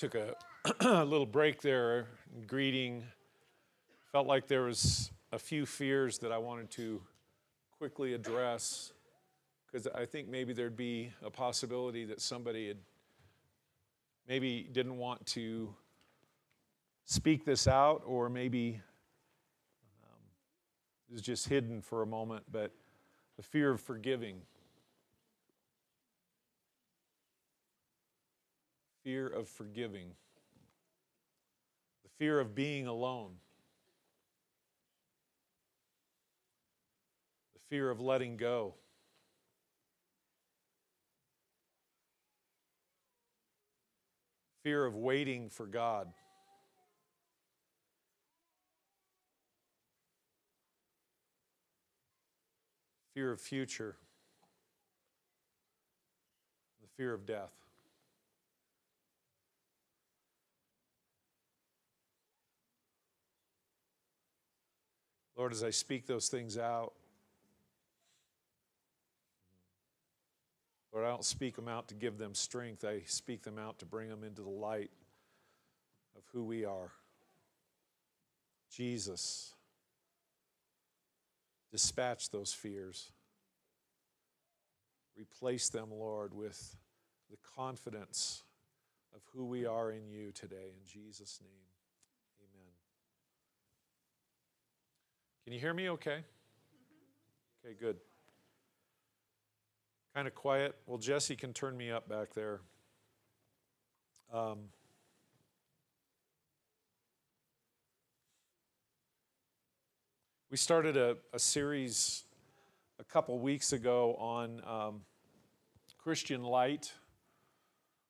took a, a little break there, greeting. Felt like there was a few fears that I wanted to quickly address because I think maybe there'd be a possibility that somebody had maybe didn't want to speak this out or maybe um, it was just hidden for a moment, but the fear of forgiving. Fear of forgiving. The fear of being alone. The fear of letting go. Fear of waiting for God. Fear of future. The fear of death. Lord, as I speak those things out, Lord, I don't speak them out to give them strength. I speak them out to bring them into the light of who we are. Jesus, dispatch those fears. Replace them, Lord, with the confidence of who we are in you today. In Jesus' name. Can you hear me okay? Okay, good. Kind of quiet. Well, Jesse can turn me up back there. Um, we started a, a, series a couple weeks ago on um, Christian light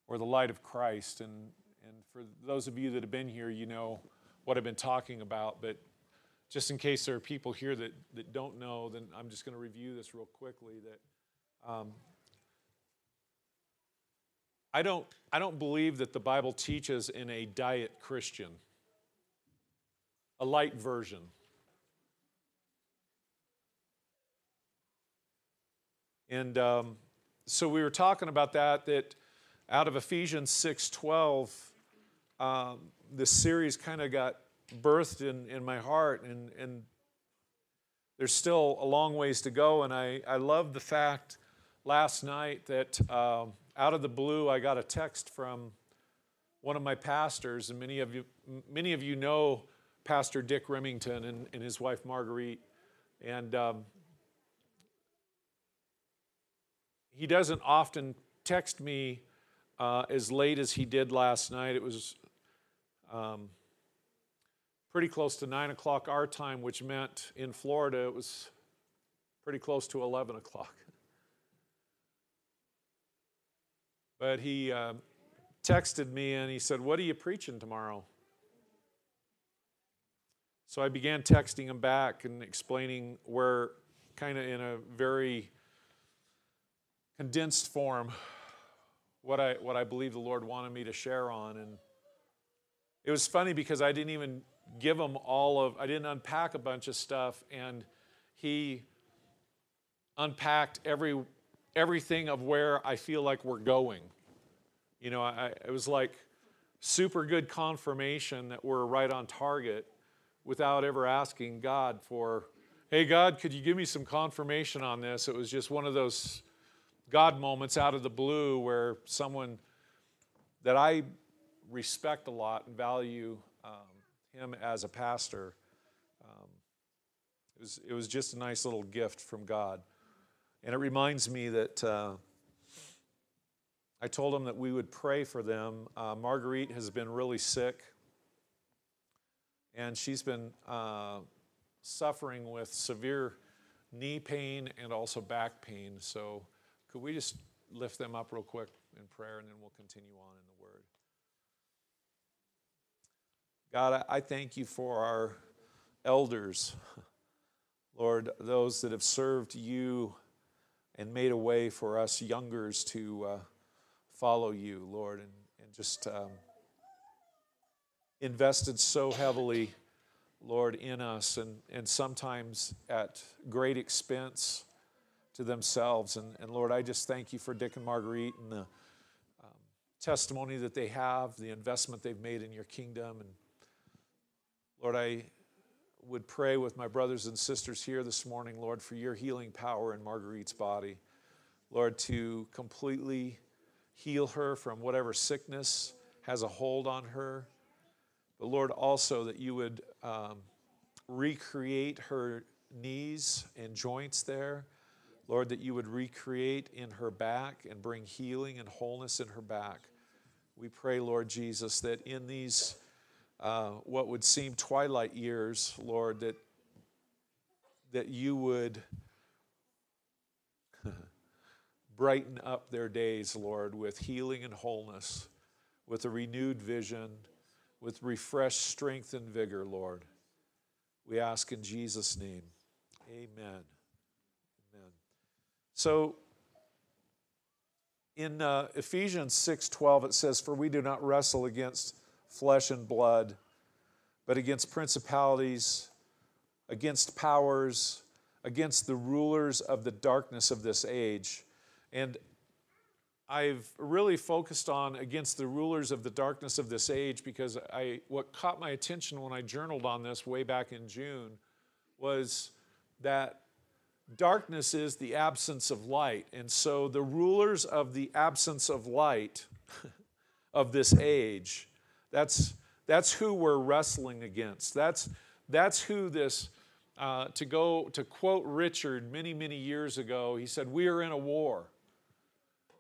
or the light of Christ. And, and for those of you that have been here, you know what I've been talking about. But just in case there are people here that, that don't know, then I'm just going to review this real quickly. That um, I don't I don't believe that the Bible teaches in a diet Christian, a light version. And um, so we were talking about that. That out of Ephesians six twelve, um, this series kind of got birthed in, in my heart, and, and there's still a long ways to go. And I, I love the fact last night that um, out of the blue, I got a text from one of my pastors, and many of you, many of you know Pastor Dick Remington and, and his wife Marguerite. And um, he doesn't often text me uh, as late as he did last night. It was um, pretty close to 9 o'clock our time, which meant in Florida it was pretty close to 11 o'clock. But he uh, texted me and he said, What are you preaching tomorrow? So I began texting him back and explaining where, kind of in a very condensed form, what I, what I believe the Lord wanted me to share on. And it was funny because I didn't even give him all of, I didn't unpack a bunch of stuff, and he unpacked every, everything of where I feel like we're going. You know, I, it was like super good confirmation that we're right on target without ever asking God for, hey, God, could you give me some confirmation on this? It was just one of those God moments out of the blue where someone that I respect a lot and value um, him as a pastor. Um, it, was, it was just a nice little gift from God. And it reminds me that uh, I told him that we would pray for them. Uh, Marguerite has been really sick, and she's been uh, suffering with severe knee pain and also back pain. So, could we just lift them up real quick in prayer and then we'll continue on in the Word? God, I thank you for our elders, Lord, those that have served you and made a way for us youngers to uh, follow you, Lord, and, and just um, invested so heavily, Lord, in us and, and sometimes at great expense to themselves. And, and Lord, I just thank you for Dick and Marguerite and the testimony that they have, the investment they've made in your kingdom. And Lord, I would pray with my brothers and sisters here this morning, Lord, for your healing power in Marguerite's body. Lord, to completely heal her from whatever sickness has a hold on her. But Lord, also that you would um, recreate her knees and joints there. Lord, that you would recreate in her back and bring healing and wholeness in her back. We pray, Lord Jesus, that in these uh, what would seem twilight years, Lord, that, that you would brighten up their days, Lord, with healing and wholeness, with a renewed vision, with refreshed strength and vigor, Lord. We ask in Jesus' name. Amen. Amen. So in uh, Ephesians 6:12 it says for we do not wrestle against flesh and blood but against principalities against powers against the rulers of the darkness of this age and I've really focused on against the rulers of the darkness of this age because I what caught my attention when I journaled on this way back in June was that darkness is the absence of light. And so the rulers of the absence of light of this age, that's, that's who we're wrestling against. That's, that's who this, uh, to go, to quote Richard many, many years ago, he said, We are in a war.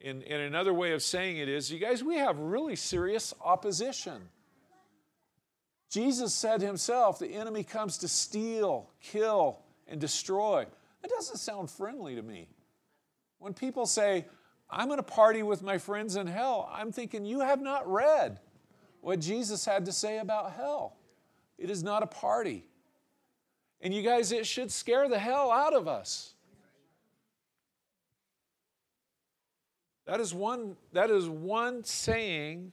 And, and another way of saying it is, you guys, we have really serious opposition. Jesus said himself, the enemy comes to steal, kill, and destroy. That doesn't sound friendly to me. When people say, I'm going to party with my friends in hell, I'm thinking, you have not read what Jesus had to say about hell. It is not a party. And you guys, it should scare the hell out of us. That is one, that is one saying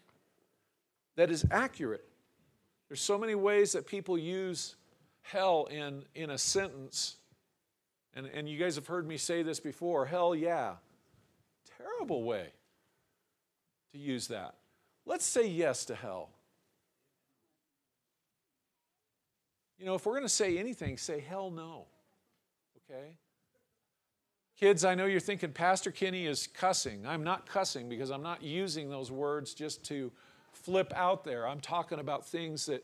that is accurate. There's so many ways that people use hell in, in a sentence. And, and you guys have heard me say this before hell yeah. Terrible way to use that. Let's say yes to hell. You know, if we're going to say anything, say hell no. Okay? Kids, I know you're thinking Pastor Kenny is cussing. I'm not cussing because I'm not using those words just to flip out there. I'm talking about things that,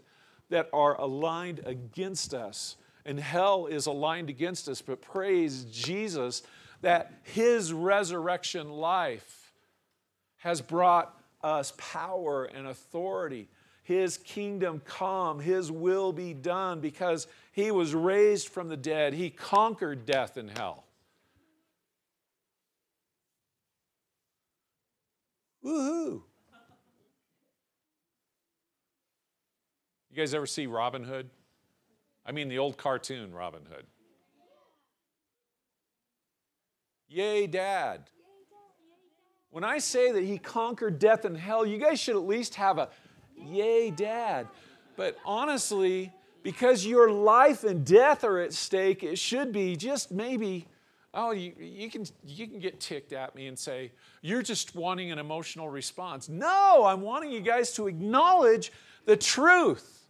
that are aligned against us. And hell is aligned against us, but praise Jesus that his resurrection life has brought us power and authority. His kingdom come, His will be done because He was raised from the dead. He conquered death and hell. Woohoo! You guys ever see Robin Hood? I mean, the old cartoon Robin Hood. Yay, Dad. When I say that he conquered death and hell, you guys should at least have a yay, Dad. But honestly, because your life and death are at stake, it should be just maybe, oh, you, you, can, you can get ticked at me and say, you're just wanting an emotional response. No, I'm wanting you guys to acknowledge the truth.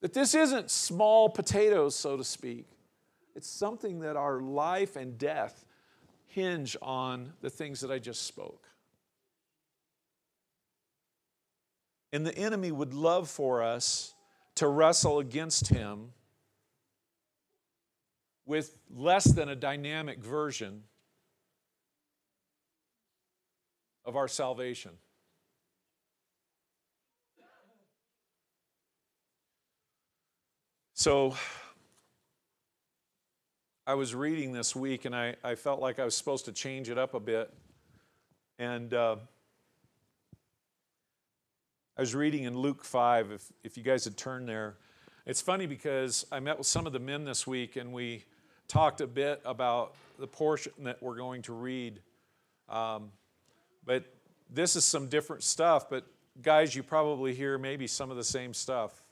That this isn't small potatoes, so to speak. It's something that our life and death hinge on the things that I just spoke. And the enemy would love for us to wrestle against him with less than a dynamic version of our salvation. So I was reading this week and I, I felt like I was supposed to change it up a bit. And uh, I was reading in Luke 5, if, if you guys had turned there. It's funny because I met with some of the men this week and we talked a bit about the portion that we're going to read. Um, but this is some different stuff, but guys, you probably hear maybe some of the same stuff.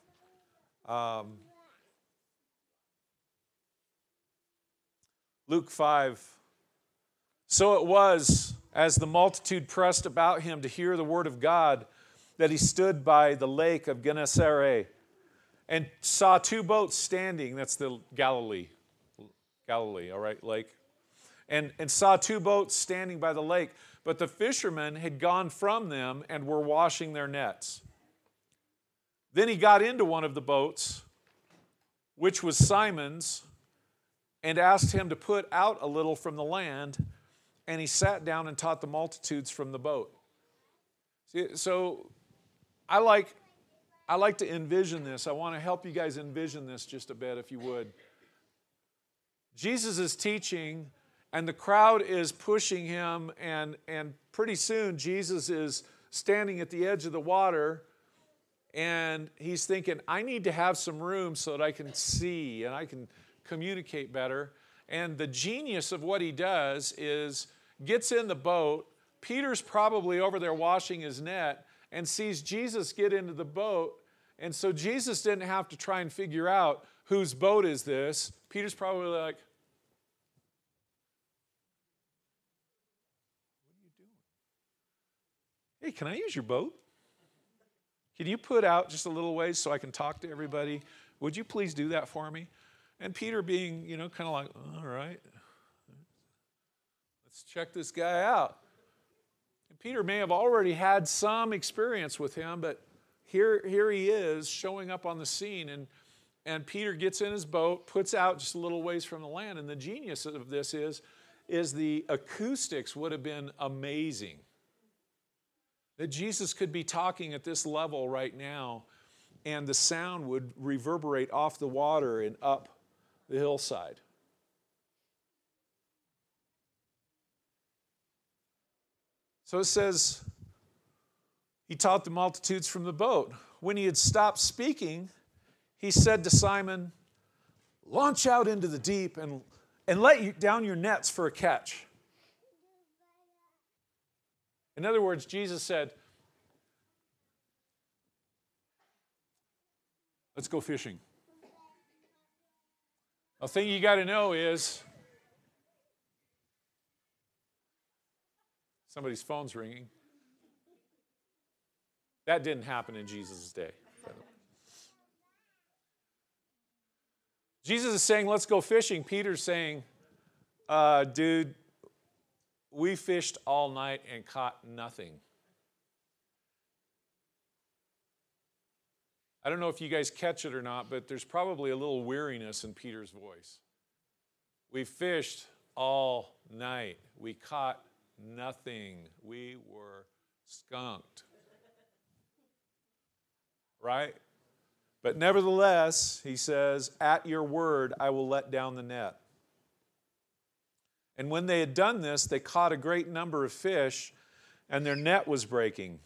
Um, Luke 5. So it was as the multitude pressed about him to hear the word of God, that he stood by the lake of Gennesaret and saw two boats standing. That's the Galilee. Galilee, all right, lake. And, and saw two boats standing by the lake, but the fishermen had gone from them and were washing their nets. Then he got into one of the boats, which was Simon's, and asked him to put out a little from the land and he sat down and taught the multitudes from the boat. So I like, I like to envision this. I want to help you guys envision this just a bit, if you would. Jesus is teaching, and the crowd is pushing him, and, and pretty soon Jesus is standing at the edge of the water, and he's thinking, I need to have some room so that I can see and I can communicate better. And the genius of what he does is gets in the boat. Peter's probably over there washing his net and sees Jesus get into the boat. And so Jesus didn't have to try and figure out whose boat is this. Peter's probably like, What are you doing? Hey, can I use your boat? Can you put out just a little ways so I can talk to everybody? Would you please do that for me? And Peter, being, you know, kind of like, all right, let's check this guy out. And Peter may have already had some experience with him, but here, here he is showing up on the scene. And, and Peter gets in his boat, puts out just a little ways from the land. And the genius of this is, is the acoustics would have been amazing. That Jesus could be talking at this level right now, and the sound would reverberate off the water and up the hillside. So it says, he taught the multitudes from the boat. When he had stopped speaking, he said to Simon, Launch out into the deep and, and let you, down your nets for a catch. In other words, Jesus said, Let's go fishing. The thing you got to know is somebody's phone's ringing. That didn't happen in Jesus' day. Jesus is saying, let's go fishing. Peter's saying, uh, dude, we fished all night and caught nothing. I don't know if you guys catch it or not, but there's probably a little weariness in Peter's voice. We fished all night. We caught nothing. We were skunked. Right? But nevertheless, he says, At your word, I will let down the net. And when they had done this, they caught a great number of fish, and their net was breaking.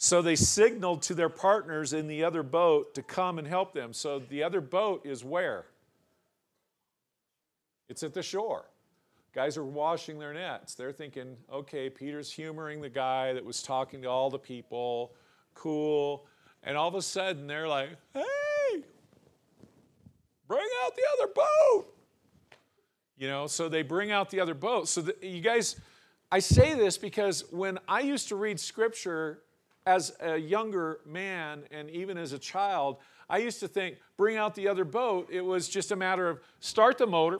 So they signaled to their partners in the other boat to come and help them. So the other boat is where? It's at the shore. Guys are washing their nets. They're thinking, okay, Peter's humoring the guy that was talking to all the people. Cool. And all of a sudden they're like, hey, bring out the other boat. You know, so they bring out the other boat. So the, you guys, I say this because when I used to read scripture as a younger man and even as a child, I used to think, bring out the other boat. It was just a matter of start the motor,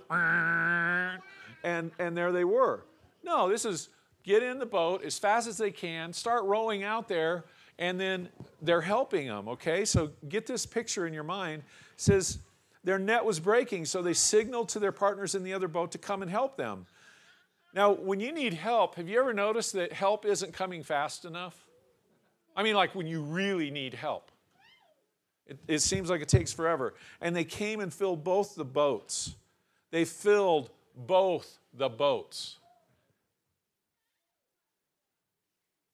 and, and there they were. No, this is get in the boat as fast as they can, start rowing out there, and then they're helping them, okay? So get this picture in your mind. It says, their net was breaking, so they signaled to their partners in the other boat to come and help them. Now, when you need help, have you ever noticed that help isn't coming fast enough? I mean, like when you really need help. It, it, seems like it takes forever. And they came and filled both the boats. They filled both the boats.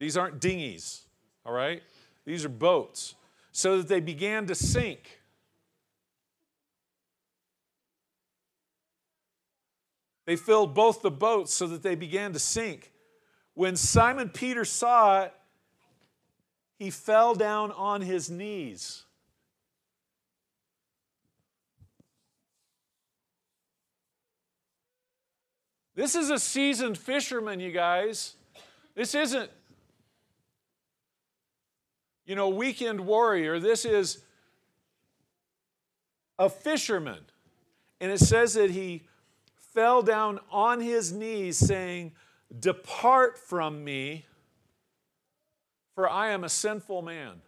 These aren't dinghies, all right? These are boats. So that they began to sink. They filled both the boats so that they began to sink. When Simon Peter saw it, he fell down on his knees. This is a seasoned fisherman, you guys. This isn't, you know, weekend warrior. This is a fisherman. And it says that he fell down on his knees, saying, Depart from me, for I am a sinful man.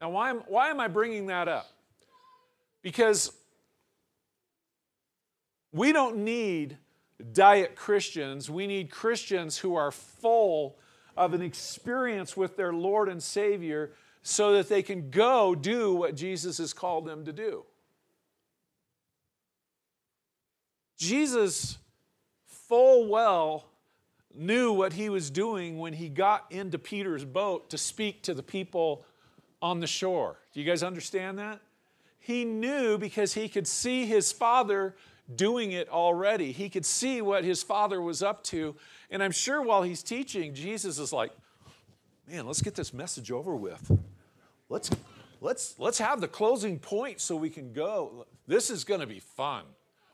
Now, why am, why am I bringing that up? Because we don't need diet Christians. We need Christians who are full of an experience with their Lord and Savior so that they can go do what Jesus has called them to do. Jesus full well knew what he was doing when he got into Peter's boat to speak to the people on the shore. Do you guys understand that? He knew because he could see his father doing it already. He could see what his father was up to. And I'm sure while he's teaching, Jesus is like, man, let's get this message over with. Let's, let's, let's have the closing point so we can go. This is going to be fun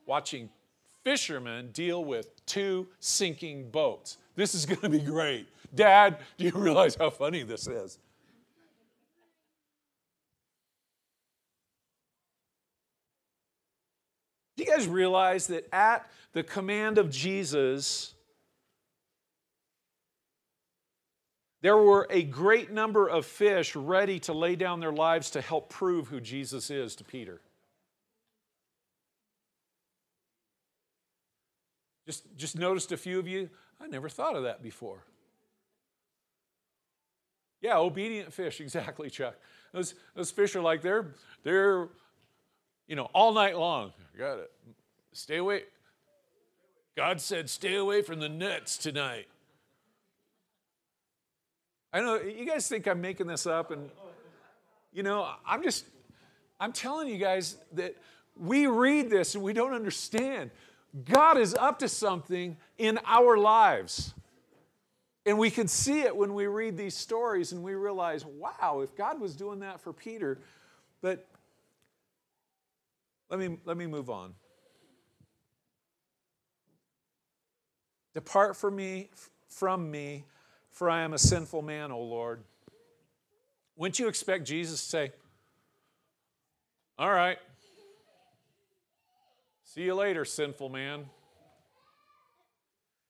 watching fishermen deal with two sinking boats. This is going to be great. Dad, do you realize how funny this is? Do you guys realize that at the command of Jesus, there were a great number of fish ready to lay down their lives to help prove who Jesus is to Peter? Just, just noticed a few of you, I never thought of that before. Yeah, obedient fish, exactly, Chuck. Those, those fish are like they're, they're, you know, all night long. Got it. Stay away. God said, stay away from the nets tonight. I know you guys think I'm making this up, and you know, I'm just, I'm telling you guys that we read this and we don't understand. God is up to something in our lives. And we can see it when we read these stories and we realize, wow, if God was doing that for Peter, but let me, let me move on. Depart from me, from me, for I am a sinful man, O Lord. Wouldn't you expect Jesus to say, All right, See you later, sinful man.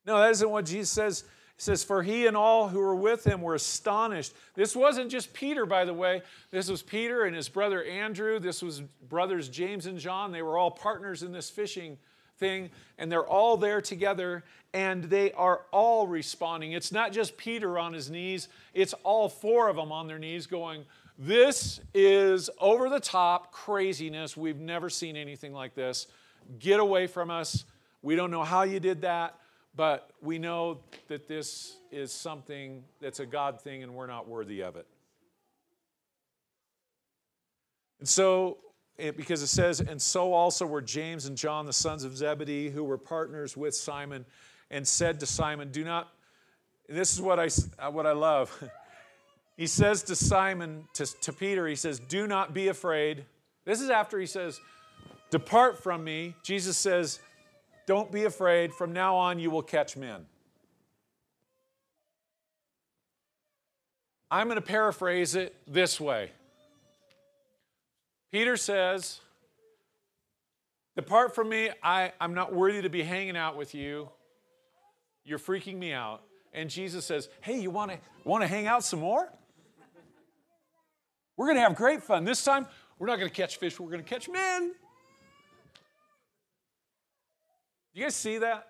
No, that isn't what Jesus says. He says, For he and all who were with him were astonished. This wasn't just Peter, by the way. This was Peter and his brother Andrew. This was brothers James and John. They were all partners in this fishing thing, and they're all there together, and they are all responding. It's not just Peter on his knees, it's all four of them on their knees going, This is over the top craziness. We've never seen anything like this. Get away from us. We don't know how you did that, but we know that this is something that's a God thing and we're not worthy of it. And so, because it says, and so also were James and John, the sons of Zebedee, who were partners with Simon, and said to Simon, Do not, this is what I, uh, what I love. he says to Simon, to, to Peter, he says, Do not be afraid. This is after he says, Depart from me. Jesus says, Don't be afraid. From now on, you will catch men. I'm going to paraphrase it this way Peter says, Depart from me. I, I'm not worthy to be hanging out with you. You're freaking me out. And Jesus says, Hey, you want to want to hang out some more? We're going to have great fun. This time, we're not going to catch fish, we're going to catch men. Do you guys see that?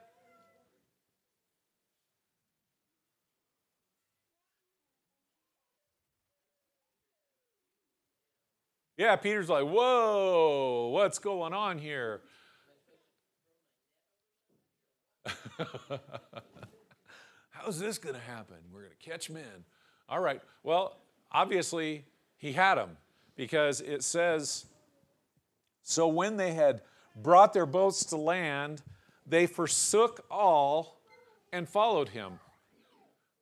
Yeah, Peter's like, whoa, what's going on here? How's this going to happen? We're going to catch men. All right. Well, obviously, he had them because it says, So when they had brought their boats to land, they forsook all and followed him.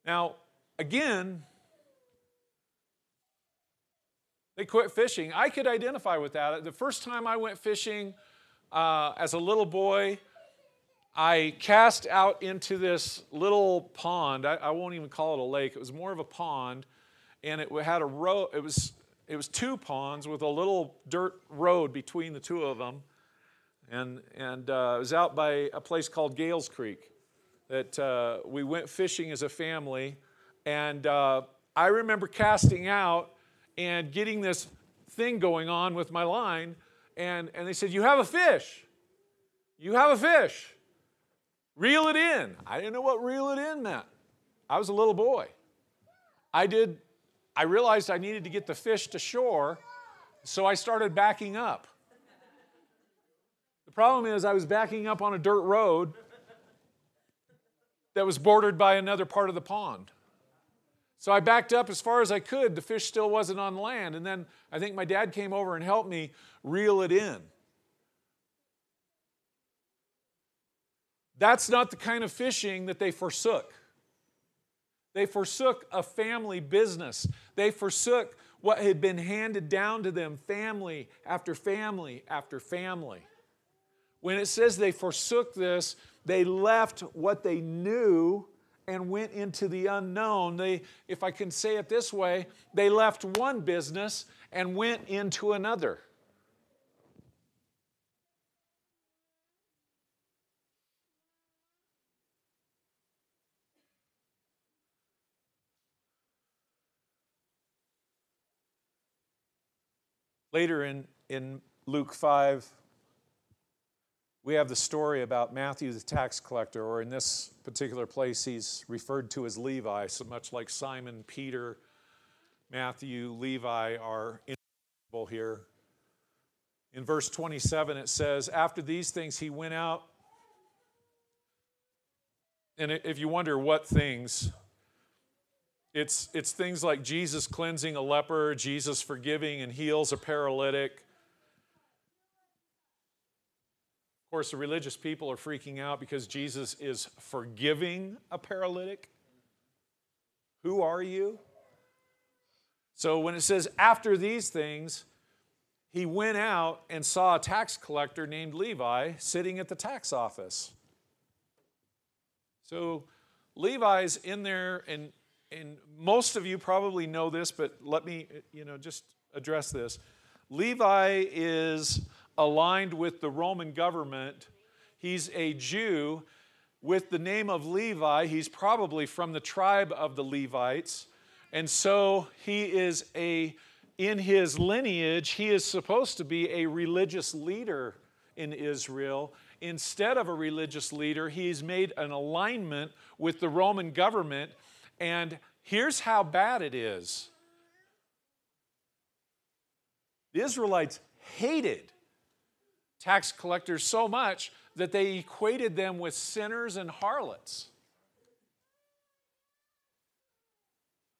Now, again, they quit fishing. I could identify with that. The first time I went fishing uh, as a little boy, I cast out into this little pond. I, I, won't even call it a lake. It was more of a pond, and it had a road. It was it was two ponds with a little dirt road between the two of them, and and uh, it was out by a place called Gales Creek. That uh, we went fishing as a family, and uh, I remember casting out and getting this thing going on with my line, and and they said, "You have a fish. You have a fish." Reel it in. I didn't know what reel it in meant. I was a little boy. I did, I realized I needed to get the fish to shore, so I started backing up. The problem is, I was backing up on a dirt road that was bordered by another part of the pond. So I backed up as far as I could. The fish still wasn't on land. And then I think my dad came over and helped me reel it in. That's not the kind of fishing that they forsook. They forsook a family business. They forsook what had been handed down to them, family after family after family. When it says they forsook this, they left what they knew and went into the unknown. They, if I can say it this way, they left one business and went into another. Later in, in Luke 5, we have the story about Matthew the tax collector, or in this particular place, he's referred to as Levi, so much like Simon, Peter, Matthew, Levi are interchangeable here. In verse 27, it says, After these things, he went out. And if you wonder what things, it's, it's things like Jesus cleansing a leper, Jesus forgiving and heals a paralytic. Of course, the religious people are freaking out because Jesus is forgiving a paralytic. Who are you? So when it says, after these things, he went out and saw a tax collector named Levi sitting at the tax office. So Levi's in there and and most of you probably know this, but let me, you know, just address this. Levi is aligned with the Roman government. He's a Jew with the name of Levi. He's probably from the tribe of the Levites. And so he is a, in his lineage, he is supposed to be a religious leader in Israel. Instead of a religious leader, he's made an alignment with the Roman government and here's how bad it is the Israelites hated tax collectors so much that they equated them with sinners and harlots.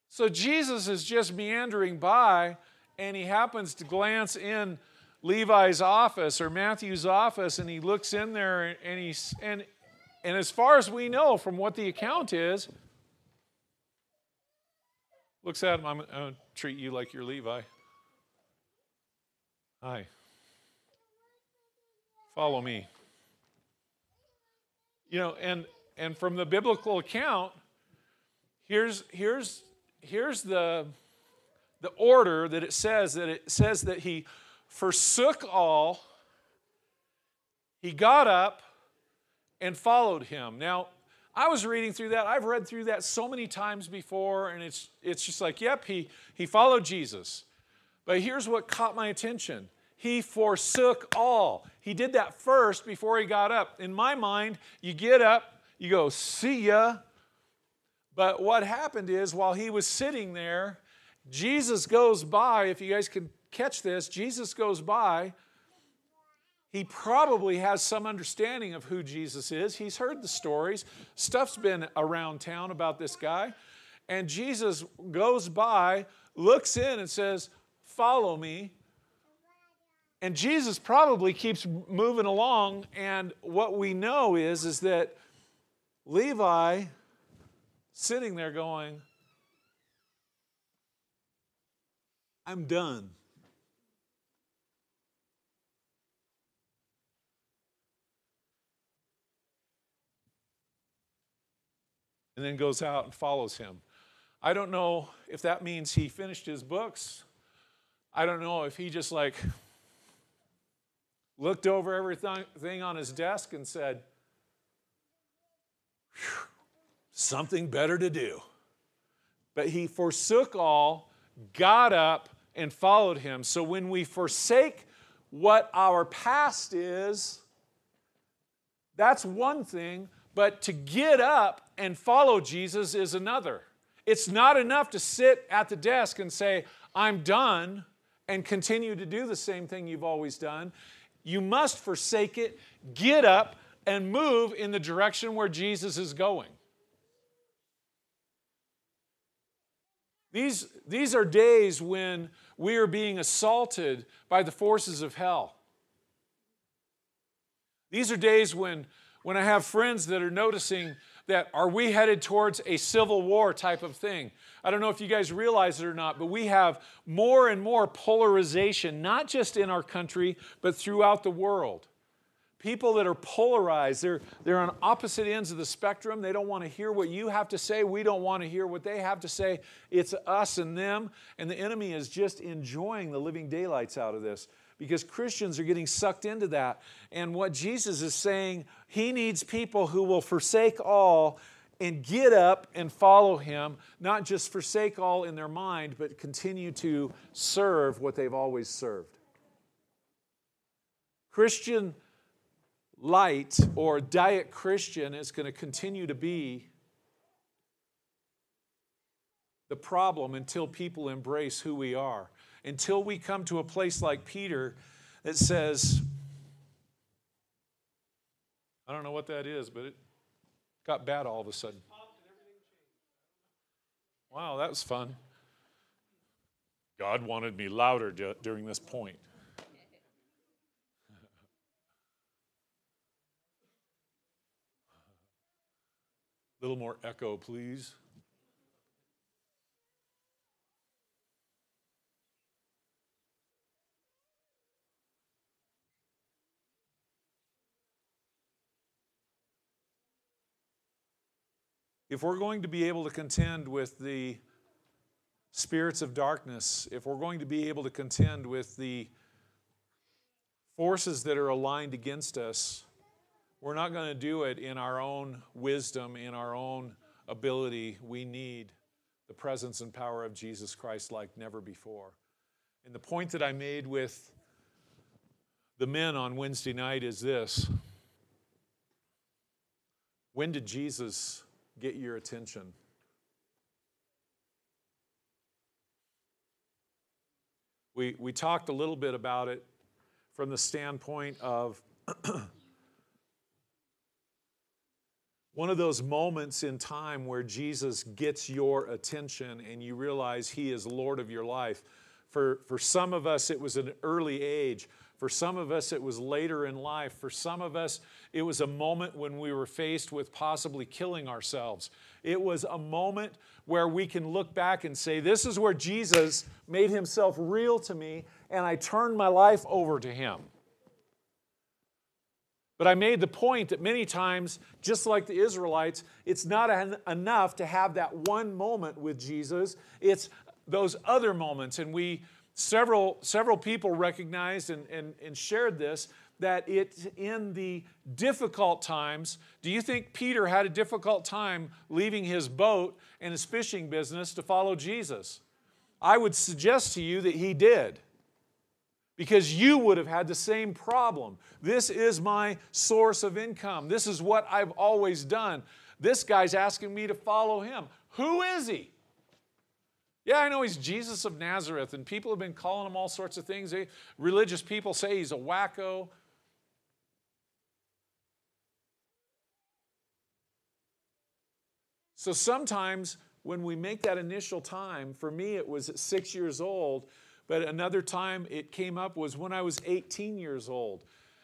So Jesus is just meandering by and he happens to glance in Levi's office or Matthew's office and he looks in there and he's and and as far as we know from what the account is, looks at him, I'm, I'm going to treat you like you're Levi. Hi. Follow me. You know, and and from the biblical account, here's here's here's the the order that it says that it says that he forsook all, he got up and followed him. Now, I was reading through that. I've read through that so many times before, and it's, it's just like, yep, he, he followed Jesus. But here's what caught my attention he forsook all. He did that first before he got up. In my mind, you get up, you go, see ya. But what happened is, while he was sitting there, Jesus goes by. If you guys can catch this, Jesus goes by he probably has some understanding of who Jesus is. He's heard the stories. Stuff's been around town about this guy. And Jesus goes by, looks in, and says, Follow me. And Jesus probably keeps moving along. And what we know is, is that Levi sitting there going, I'm done. and then goes out and follows him. I don't know if that means he finished his books. I don't know if he just like looked over everything on his desk and said, something better to do. But he forsook all, got up, and followed him. So when we forsake what our past is, that's one thing, but to get up and follow Jesus is another. It's not enough to sit at the desk and say, I'm done, and continue to do the same thing you've always done. You must forsake it, get up, and move in the direction where Jesus is going. These, these are days when we are being assaulted by the forces of hell. These are days when, when I have friends that are noticing that are we headed towards a civil war type of thing? I don't know if you guys realize it or not, but we have more and more polarization, not just in our country, but throughout the world people that are polarized. They're, they're on opposite ends of the spectrum. They don't want to hear what you have to say. We don't want to hear what they have to say. It's us and them. And the enemy is just enjoying the living daylights out of this because Christians are getting sucked into that. And what Jesus is saying, he needs people who will forsake all and get up and follow him, not just forsake all in their mind, but continue to serve what they've always served. Christian light or diet Christian is going to continue to be the problem until people embrace who we are. Until we come to a place like Peter that says, I don't know what that is, but it got bad all of a sudden. Wow, that was fun. God wanted me louder during this point. A little more echo, please. If we're going to be able to contend with the spirits of darkness, if we're going to be able to contend with the forces that are aligned against us, we're not going to do it in our own wisdom, in our own ability. We need the presence and power of Jesus Christ like never before. And the point that I made with the men on Wednesday night is this When did Jesus get your attention? We, we talked a little bit about it from the standpoint of one of those moments in time where Jesus gets your attention and you realize He is Lord of your life. For, for some of us, it was an early age. For some of us, it was later in life. For some of us, it was a moment when we were faced with possibly killing ourselves. It was a moment where we can look back and say, This is where Jesus made himself real to me, and I turned my life over to him. But I made the point that many times, just like the Israelites, it's not enough to have that one moment with Jesus. It's those other moments. And we, several, several people recognized and, and, and shared this that it's in the difficult times. Do you think Peter had a difficult time leaving his boat and his fishing business to follow Jesus? I would suggest to you that he did because you would have had the same problem. This is my source of income. This is what I've always done. This guy's asking me to follow him. Who is he? Yeah, I know he's Jesus of Nazareth, and people have been calling him all sorts of things. They, religious people say he's a wacko. So sometimes when we make that initial time, for me it was at six years old, but another time it came up was when I was 18 years old.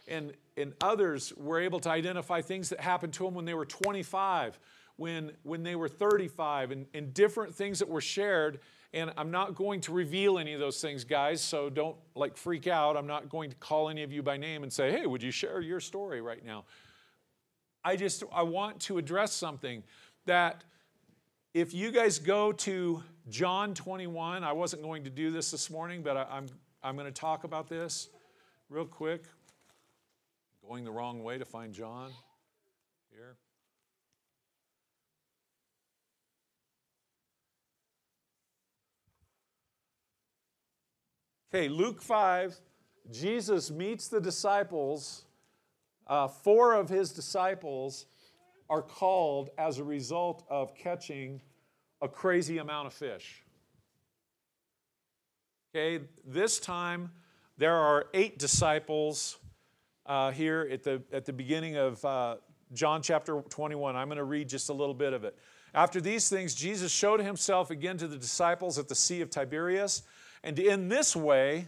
And, and others were able to identify things that happened to them when they were 25, when, when they were 35, and, and different things that were shared. And I'm not going to reveal any of those things, guys, so don't like freak out. I'm not going to call any of you by name and say, hey, would you share your story right now? I just I want to address something that if you guys go to John 21, I wasn't going to do this this morning, but I, I'm, I'm going to talk about this real quick. Going the wrong way to find John here. Okay, Luke 5, Jesus meets the disciples. Uh, four of his disciples are called as a result of catching a crazy amount of fish. Okay, this time there are eight disciples uh, here at the, at the beginning of uh, John chapter 21. I'm going to read just a little bit of it. After these things, Jesus showed himself again to the disciples at the Sea of Tiberias, and in this way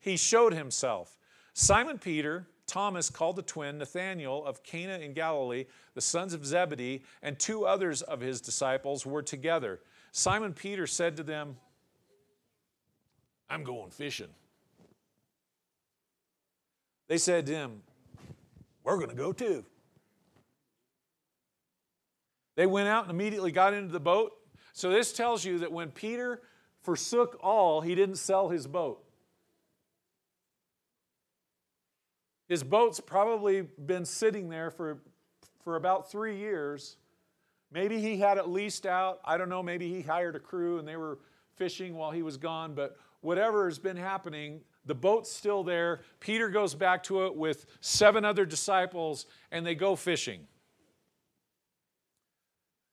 he showed himself. Simon Peter, Thomas, called the twin, Nathanael of Cana in Galilee, the sons of Zebedee, and two others of his disciples were together. Simon Peter said to them, I'm going fishing. They said to him, We're going to go too. They went out and immediately got into the boat. So this tells you that when Peter forsook all, he didn't sell his boat. His boat's probably been sitting there for, for about three years. Maybe he had it leased out. I don't know. Maybe he hired a crew and they were fishing while he was gone. But whatever has been happening, the boat's still there. Peter goes back to it with seven other disciples and they go fishing.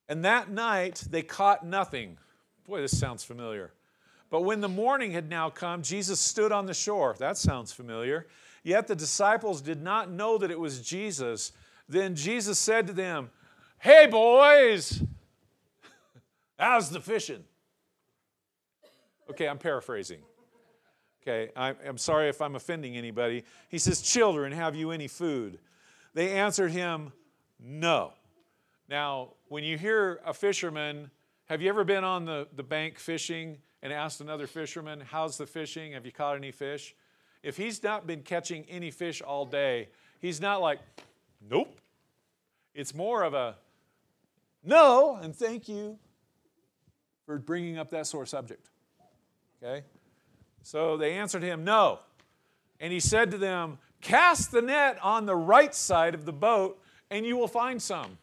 And that night they caught nothing. Boy, this sounds familiar. But when the morning had now come, Jesus stood on the shore. That sounds familiar. Yet the disciples did not know that it was Jesus. Then Jesus said to them, Hey, boys, how's the fishing? Okay, I'm paraphrasing. Okay, I'm sorry if I'm offending anybody. He says, Children, have you any food? They answered him, No. Now, when you hear a fisherman, have you ever been on the, the bank fishing and asked another fisherman, How's the fishing? Have you caught any fish? if he's not been catching any fish all day, he's not like, nope. It's more of a no and thank you for bringing up that sore subject. Okay? So they answered him, no. And he said to them, Cast the net on the right side of the boat, and you will find some.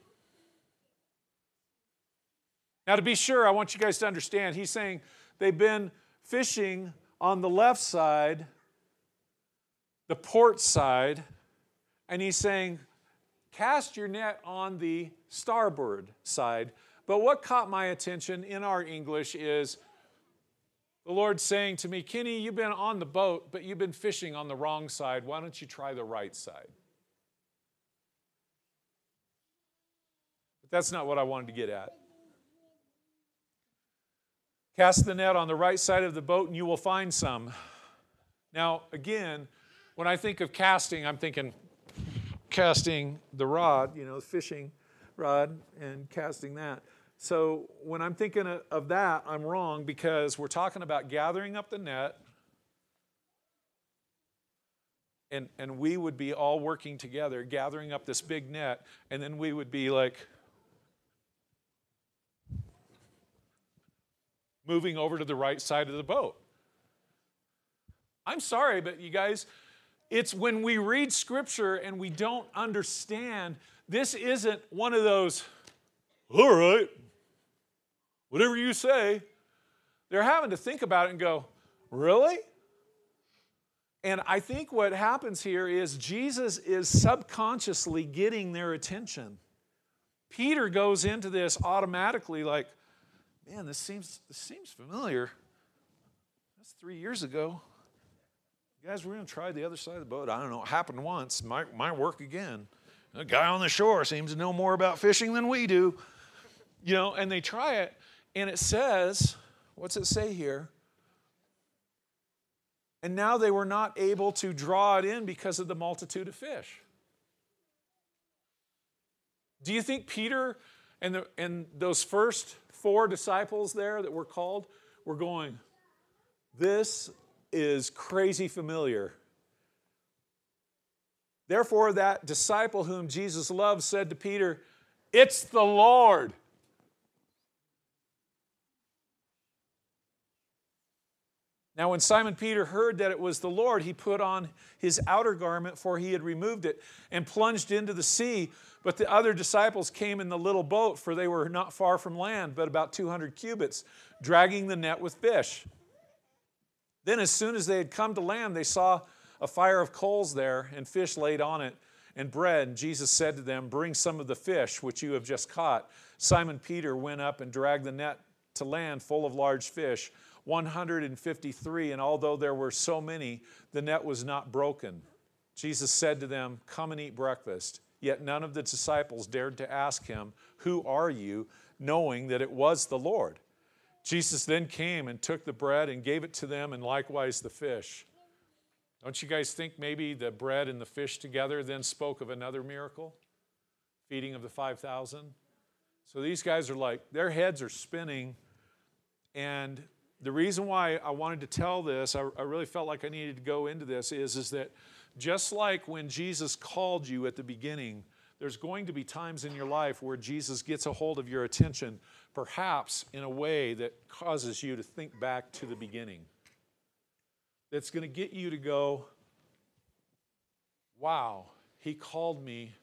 Now, to be sure, I want you guys to understand, he's saying they've been fishing on the left side the port side, and he's saying, Cast your net on the starboard side. But what caught my attention in our English is the Lord saying to me, Kenny, you've been on the boat, but you've been fishing on the wrong side. Why don't you try the right side? But that's not what I wanted to get at. Cast the net on the right side of the boat, and you will find some. Now, again, when I think of casting, I'm thinking casting the rod, you know, fishing rod and casting that. So when I'm thinking of that, I'm wrong because we're talking about gathering up the net. And, and we would be all working together, gathering up this big net, and then we would be like moving over to the right side of the boat. I'm sorry, but you guys, it's when we read scripture and we don't understand, this isn't one of those, all right, whatever you say. They're having to think about it and go, really? And I think what happens here is Jesus is subconsciously getting their attention. Peter goes into this automatically like, man, this seems, this seems familiar. That's three years ago. Guys, we're going to try the other side of the boat. I don't know. It happened once. Might, might work again. A guy on the shore seems to know more about fishing than we do. You know, and they try it, and it says, what's it say here? And now they were not able to draw it in because of the multitude of fish. Do you think Peter and, the, and those first four disciples there that were called were going, This is crazy familiar. Therefore, that disciple whom Jesus loved said to Peter, It's the Lord. Now, when Simon Peter heard that it was the Lord, he put on his outer garment, for he had removed it, and plunged into the sea. But the other disciples came in the little boat, for they were not far from land, but about 200 cubits, dragging the net with fish. Then, as soon as they had come to land, they saw a fire of coals there, and fish laid on it, and bread. And Jesus said to them, Bring some of the fish which you have just caught. Simon Peter went up and dragged the net to land full of large fish 153, and although there were so many, the net was not broken. Jesus said to them, Come and eat breakfast. Yet none of the disciples dared to ask him, Who are you? knowing that it was the Lord. Jesus then came and took the bread and gave it to them, and likewise the fish. Don't you guys think maybe the bread and the fish together then spoke of another miracle? Feeding of the 5,000? So these guys are like, their heads are spinning, and the reason why I wanted to tell this, I, I, really felt like I needed to go into this, is, is that just like when Jesus called you at the beginning, there's going to be times in your life where Jesus gets a hold of your attention, perhaps in a way that causes you to think back to the beginning. That's going to get you to go, wow, he called me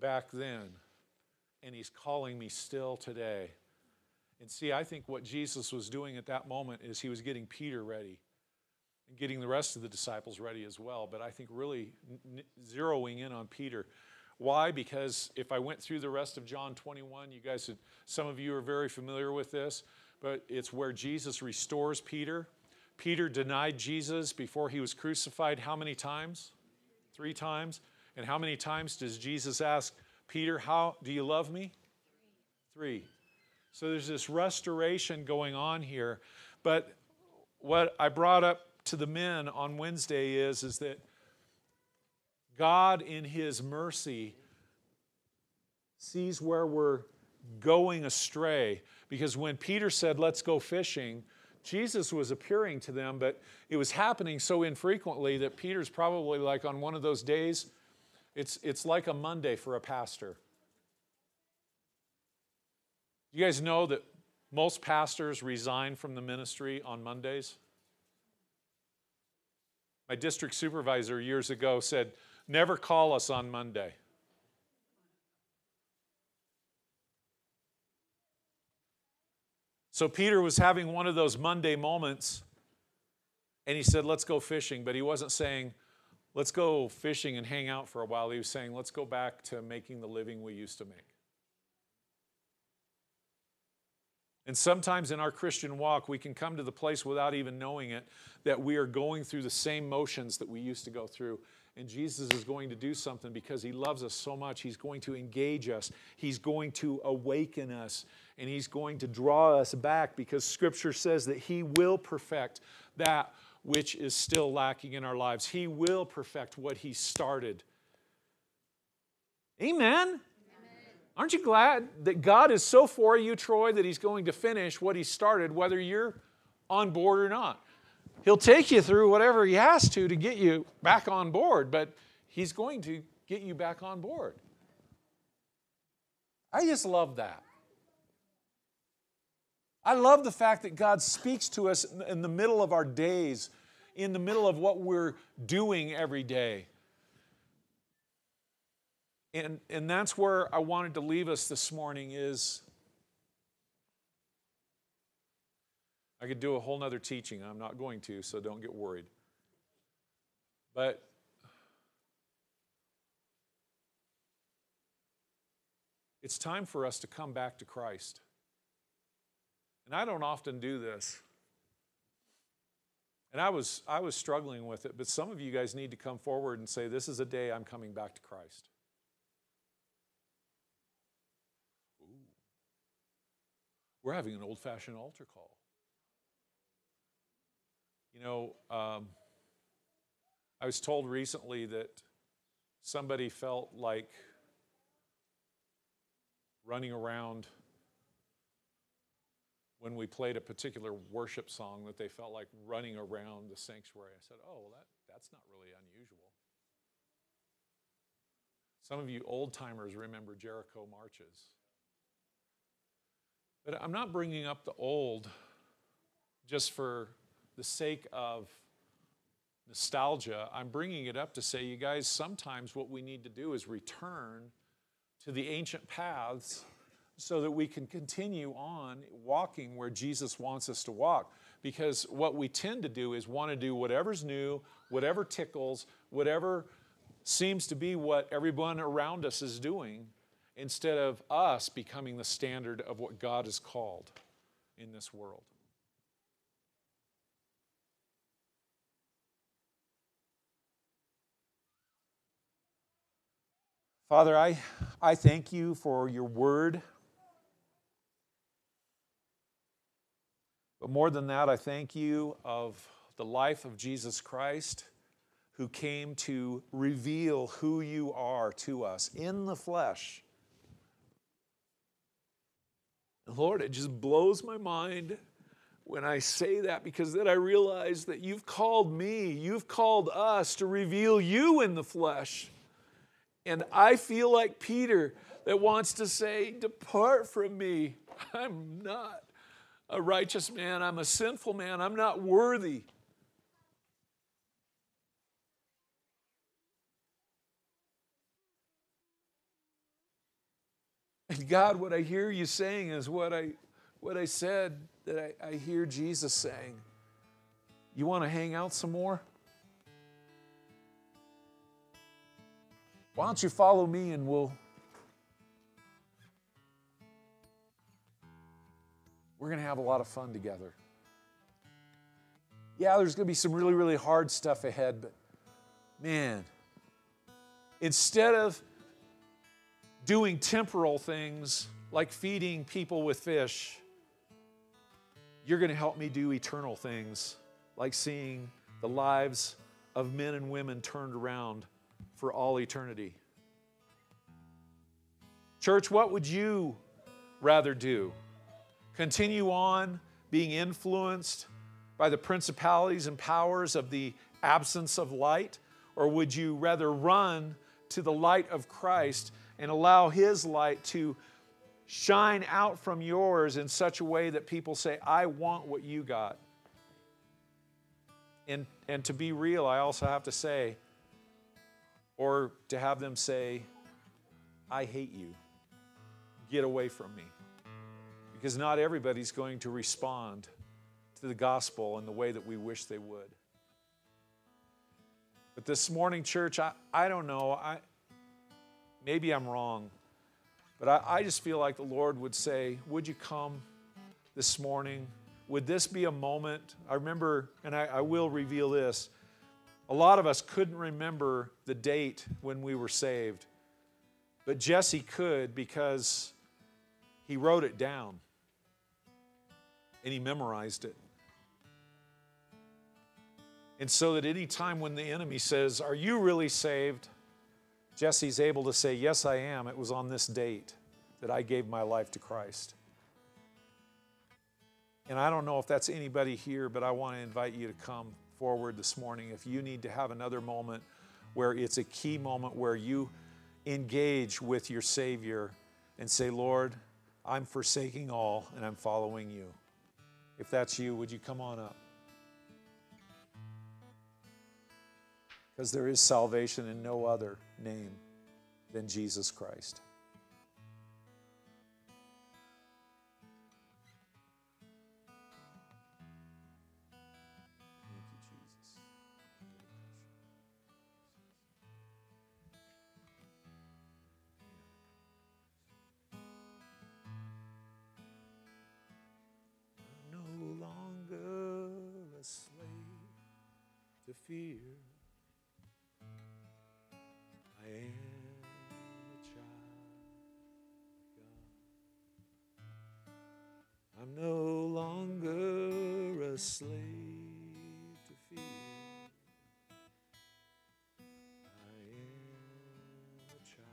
back then, and he's calling me still today. And see, I think what Jesus was doing at that moment is he was getting Peter ready and getting the rest of the disciples ready as well. But I think really n- zeroing in on Peter. Why? Because if I went through the rest of John 21, you guys, had, some of you are very familiar with this, but it's where Jesus restores Peter. Peter denied Jesus before he was crucified how many times? Three times. And how many times does Jesus ask Peter, How do you love me? Three. So there's this restoration going on here. But what I brought up to the men on Wednesday is, is that God, in His mercy, sees where we're going astray. Because when Peter said, Let's go fishing, Jesus was appearing to them, but it was happening so infrequently that Peter's probably like on one of those days, it's, it's like a Monday for a pastor. You guys know that most pastors resign from the ministry on Mondays? My district supervisor years ago said, Never call us on Monday. So Peter was having one of those Monday moments, and he said, Let's go fishing. But he wasn't saying, Let's go fishing and hang out for a while. He was saying, Let's go back to making the living we used to make. And sometimes in our Christian walk, we can come to the place without even knowing it that we are going through the same motions that we used to go through. And Jesus is going to do something because He loves us so much. He's going to engage us, He's going to awaken us, and He's going to draw us back because Scripture says that He will perfect that which is still lacking in our lives. He will perfect what He started. Amen. Aren't you glad that God is so for you, Troy, that He's going to finish what He started, whether you're on board or not? He'll take you through whatever He has to to get you back on board, but He's going to get you back on board. I just love that. I love the fact that God speaks to us in the middle of our days, in the middle of what we're doing every day. And, and that's where I wanted to leave us this morning is I could do a whole nother teaching. I'm not going to, so don't get worried. But it's time for us to come back to Christ. And I don't often do this. And I was, I was struggling with it, but some of you guys need to come forward and say, This is a day I'm coming back to Christ. We're having an old fashioned altar call. You know, um, I was told recently that somebody felt like running around when we played a particular worship song that they felt like running around the sanctuary. I said, oh, well, that, that's not really unusual. Some of you old timers remember Jericho marches. But I'm not bringing up the old just for the sake of nostalgia, I'm bringing it up to say, you guys, sometimes what we need to do is return to the ancient paths so that we can continue on walking where Jesus wants us to walk. Because what we tend to do is want to do whatever's new, whatever tickles, whatever seems to be what everyone around us is doing, instead of us becoming the standard of what God has called in this world. Father, I, I thank you for your word. But more than that, I thank you of the life of Jesus Christ who came to reveal who you are to us in the flesh. Lord, it just blows my mind when I say that because then I realize that you've called me, you've called us to reveal you in the flesh. And I feel like Peter that wants to say, Depart from me. I'm not a righteous man. I'm a sinful man. I'm not worthy. And God, what I hear you saying is what I, what I said that I, I hear Jesus saying. You want to hang out some more? Why don't you follow me and we'll we're going to have a lot of fun together. Yeah, there's going to be some really, really hard stuff ahead, but man, instead of doing temporal things like feeding people with fish, you're going to help me do eternal things like seeing the lives of men and women turned around for all eternity. Church, what would you rather do? Continue on being influenced by the principalities and powers of the absence of light? Or would you rather run to the light of Christ and allow His light to shine out from yours in such a way that people say, I want what you got? And, and to be real, I also have to say, or to have them say, I hate you. Get away from me. Because not everybody's going to respond to the gospel in the way that we wish they would. But this morning, church, I, I don't know. I, maybe I'm wrong. But I, I just feel like the Lord would say, Would you come this morning? Would this be a moment? I remember, and I, I will reveal this. A lot of us couldn't remember the date when we were saved, but Jesse could because he wrote it down and he memorized it. And so that any time when the enemy says, Are you really saved? Jesse's able to say, Yes, I am. It was on this date that I gave my life to Christ. And I don't know if that's anybody here, but I want to invite you to come forward this morning if you need to have another moment where it's a key moment where you engage with your Savior and say, Lord, I'm forsaking all and I'm following you. If that's you, would you come on up? Because there is salvation in no other name than Jesus Christ. No longer a slave to fear. I'm no longer a slave. To fear. I am a child.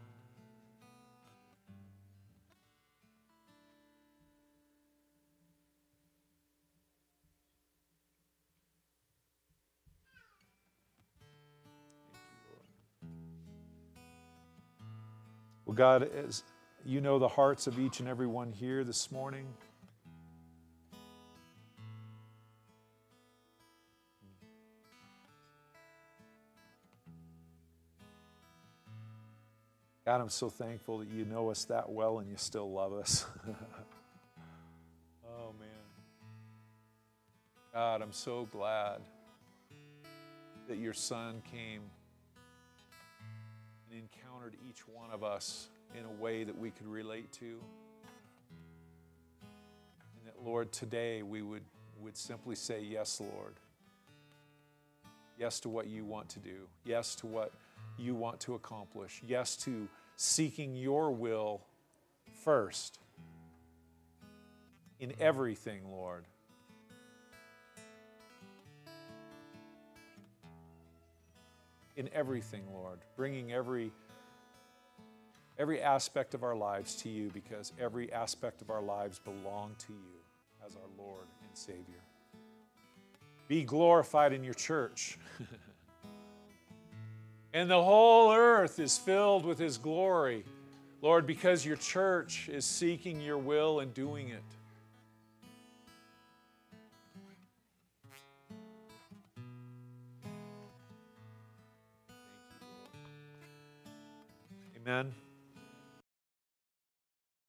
Well, God, as you know the hearts of each and every one here this morning. God, I'm so thankful that you know us that well and you still love us. oh, man. God, I'm so glad that your son came and encountered each one of us in a way that we could relate to. And that, Lord, today we would, would simply say, Yes, Lord. Yes to what you want to do. Yes to what you want to accomplish. Yes to seeking your will first in everything, Lord. In everything, Lord, bringing every every aspect of our lives to you because every aspect of our lives belong to you as our Lord and Savior. Be glorified in your church. and the whole earth is filled with His glory, Lord, because your church is seeking your will and doing it. Amen.